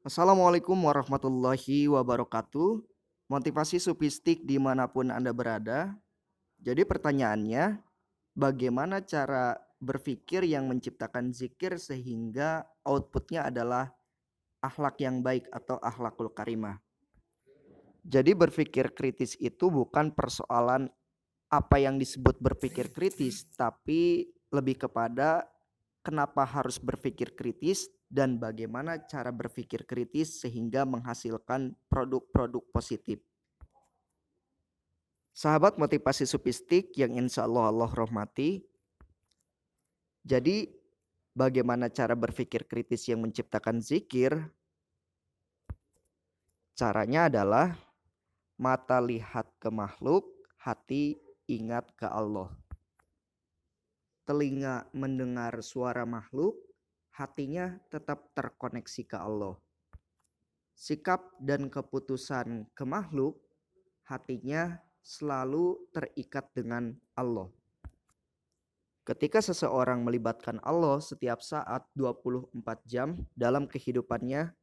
Assalamualaikum warahmatullahi wabarakatuh. Motivasi supistik di mana pun Anda berada. Jadi pertanyaannya, bagaimana cara berpikir yang menciptakan zikir sehingga outputnya adalah akhlak yang baik atau akhlakul karimah. Jadi berpikir kritis itu bukan persoalan apa yang disebut berpikir kritis, tapi lebih kepada kenapa harus berpikir kritis dan bagaimana cara berpikir kritis sehingga menghasilkan produk-produk positif. Sahabat motivasi supistik yang insya Allah Allah rahmati. Jadi bagaimana cara berpikir kritis yang menciptakan zikir? Caranya adalah mata lihat ke makhluk, hati ingat ke Allah. Telinga mendengar suara makhluk, hatinya tetap terkoneksi ke Allah. Sikap dan keputusan ke makhluk, hatinya selalu terikat dengan Allah. Ketika seseorang melibatkan Allah setiap saat 24 jam dalam kehidupannya,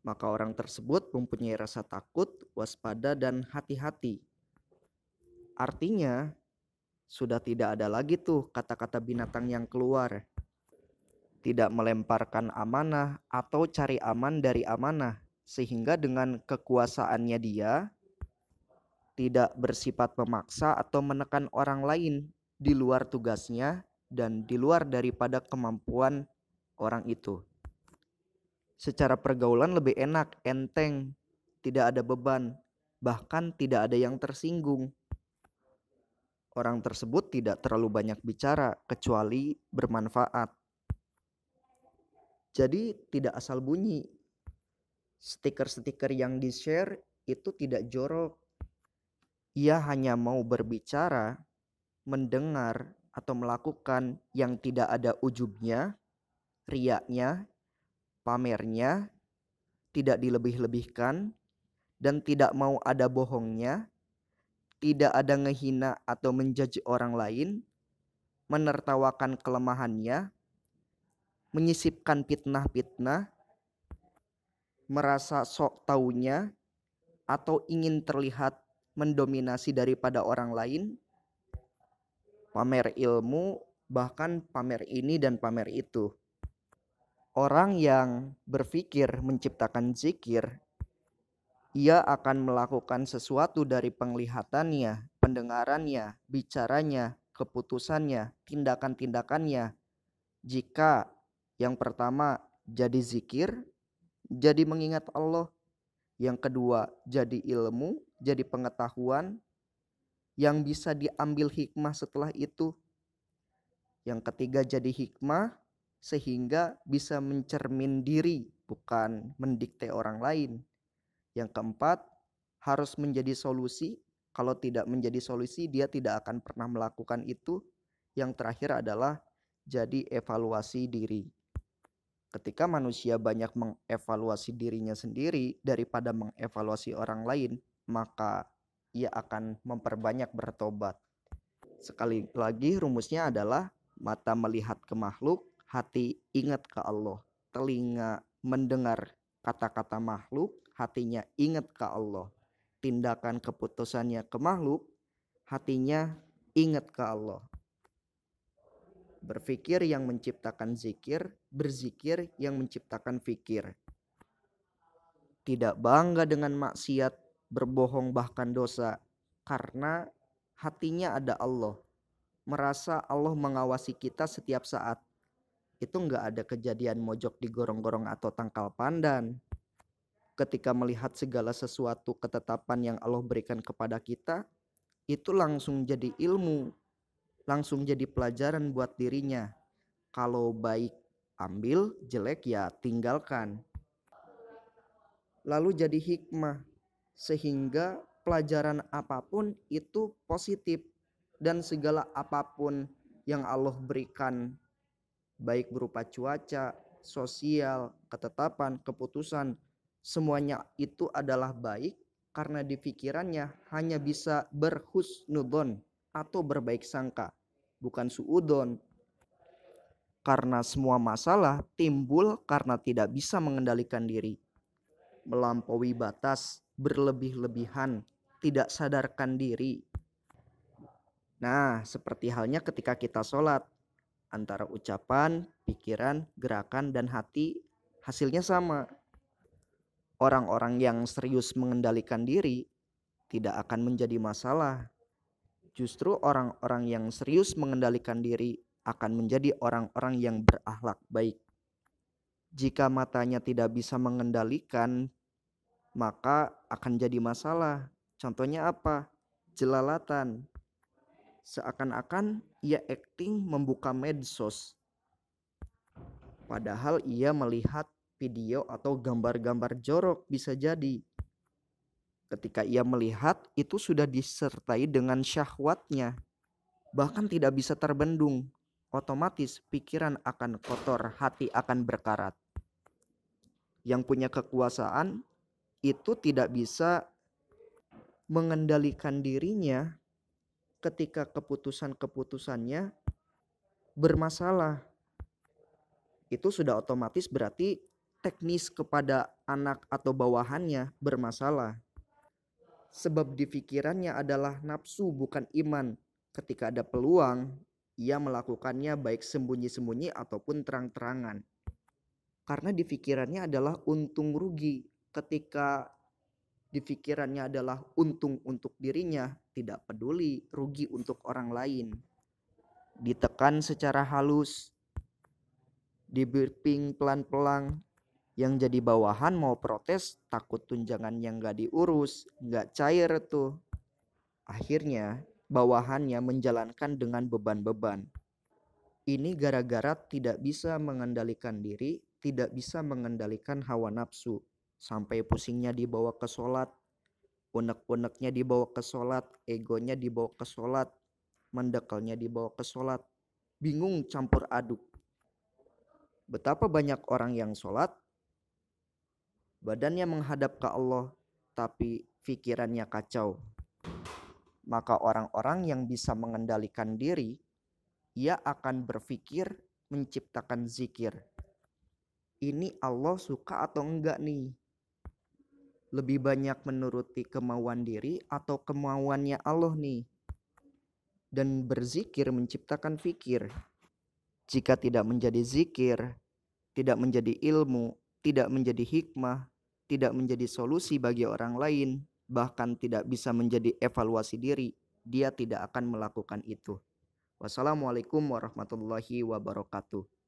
maka orang tersebut mempunyai rasa takut, waspada, dan hati-hati. Artinya, sudah tidak ada lagi tuh kata-kata binatang yang keluar tidak melemparkan amanah atau cari aman dari amanah, sehingga dengan kekuasaannya dia tidak bersifat memaksa atau menekan orang lain di luar tugasnya dan di luar daripada kemampuan orang itu. Secara pergaulan lebih enak, enteng, tidak ada beban, bahkan tidak ada yang tersinggung. Orang tersebut tidak terlalu banyak bicara, kecuali bermanfaat jadi tidak asal bunyi. Stiker-stiker yang di-share itu tidak jorok. Ia hanya mau berbicara, mendengar, atau melakukan yang tidak ada ujubnya, riaknya, pamernya, tidak dilebih-lebihkan, dan tidak mau ada bohongnya, tidak ada ngehina atau menjudge orang lain, menertawakan kelemahannya, menyisipkan fitnah-fitnah, merasa sok taunya, atau ingin terlihat mendominasi daripada orang lain, pamer ilmu, bahkan pamer ini dan pamer itu. Orang yang berpikir menciptakan zikir, ia akan melakukan sesuatu dari penglihatannya, pendengarannya, bicaranya, keputusannya, tindakan-tindakannya. Jika yang pertama, jadi zikir, jadi mengingat Allah. Yang kedua, jadi ilmu, jadi pengetahuan yang bisa diambil hikmah setelah itu. Yang ketiga, jadi hikmah sehingga bisa mencermin diri, bukan mendikte orang lain. Yang keempat, harus menjadi solusi. Kalau tidak menjadi solusi, dia tidak akan pernah melakukan itu. Yang terakhir adalah jadi evaluasi diri. Ketika manusia banyak mengevaluasi dirinya sendiri daripada mengevaluasi orang lain, maka ia akan memperbanyak bertobat. Sekali lagi rumusnya adalah mata melihat ke makhluk, hati ingat ke Allah, telinga mendengar kata-kata makhluk, hatinya ingat ke Allah. Tindakan keputusannya ke makhluk, hatinya ingat ke Allah. Berpikir yang menciptakan zikir, berzikir yang menciptakan fikir. Tidak bangga dengan maksiat, berbohong bahkan dosa, karena hatinya ada Allah. Merasa Allah mengawasi kita setiap saat. Itu enggak ada kejadian mojok di gorong-gorong atau tangkal pandan. Ketika melihat segala sesuatu ketetapan yang Allah berikan kepada kita, itu langsung jadi ilmu, langsung jadi pelajaran buat dirinya. Kalau baik ambil, jelek ya tinggalkan. Lalu jadi hikmah sehingga pelajaran apa pun itu positif dan segala apa pun yang Allah berikan baik berupa cuaca, sosial, ketetapan, keputusan semuanya itu adalah baik karena di pikirannya hanya bisa berhusnudon atau berbaik sangka, bukan suudon. karena semua masalah timbul karena tidak bisa mengendalikan diri, melampaui batas, berlebih-lebihan, tidak sadarkan diri. Nah, seperti halnya ketika kita sholat, antara ucapan, pikiran, gerakan, dan hati hasilnya sama. Orang-orang yang serius mengendalikan diri tidak akan menjadi masalah. Justru orang-orang yang serius mengendalikan diri akan menjadi orang-orang yang berakhlak baik. Jika matanya tidak bisa mengendalikan, maka akan jadi masalah. Contohnya apa? Jelalatan. Seakan-akan ia acting membuka medsos. Padahal ia melihat video atau gambar-gambar jorok bisa jadi. Ketika ia melihat itu sudah disertai dengan syahwatnya. Bahkan tidak bisa terbendung. Otomatis pikiran akan kotor, hati akan berkarat. Yang punya kekuasaan itu tidak bisa mengendalikan dirinya ketika keputusan-keputusannya bermasalah. Itu sudah otomatis berarti teknis kepada anak atau bawahannya bermasalah. Sebab di pikirannya adalah nafsu bukan iman. Ketika ada peluang, ia melakukannya baik sembunyi-sembunyi ataupun terang-terangan. Karena di pikirannya adalah untung rugi. Ketika di pikirannya adalah untung untuk dirinya, tidak peduli rugi untuk orang lain. Ditekan secara halus, dibirping pelan-pelan, yang jadi bawahan mau protes takut tunjangan yang gak diurus gak cair tuh. Akhirnya bawahannya menjalankan dengan beban-beban. Ini gara-gara tidak bisa mengendalikan diri tidak bisa mengendalikan hawa nafsu sampai pusingnya dibawa ke sholat unek-uneknya dibawa ke sholat egonya dibawa ke sholat mendekalnya dibawa ke sholat bingung campur aduk betapa banyak orang yang sholat badannya menghadap ke Allah, tapi pikirannya kacau. Maka orang-orang yang bisa mengendalikan diri, ia akan berpikir menciptakan zikir. Ini Allah suka atau enggak nih? Lebih banyak menuruti kemauan diri atau kemauannya Allah nih? Dan berzikir menciptakan fikir. Jika tidak menjadi zikir, tidak menjadi ilmu, tidak menjadi hikmah, tidak menjadi solusi bagi orang lain, bahkan tidak bisa menjadi evaluasi diri, dia tidak akan melakukan itu. Wassalamualaikum warahmatullahi wabarakatuh.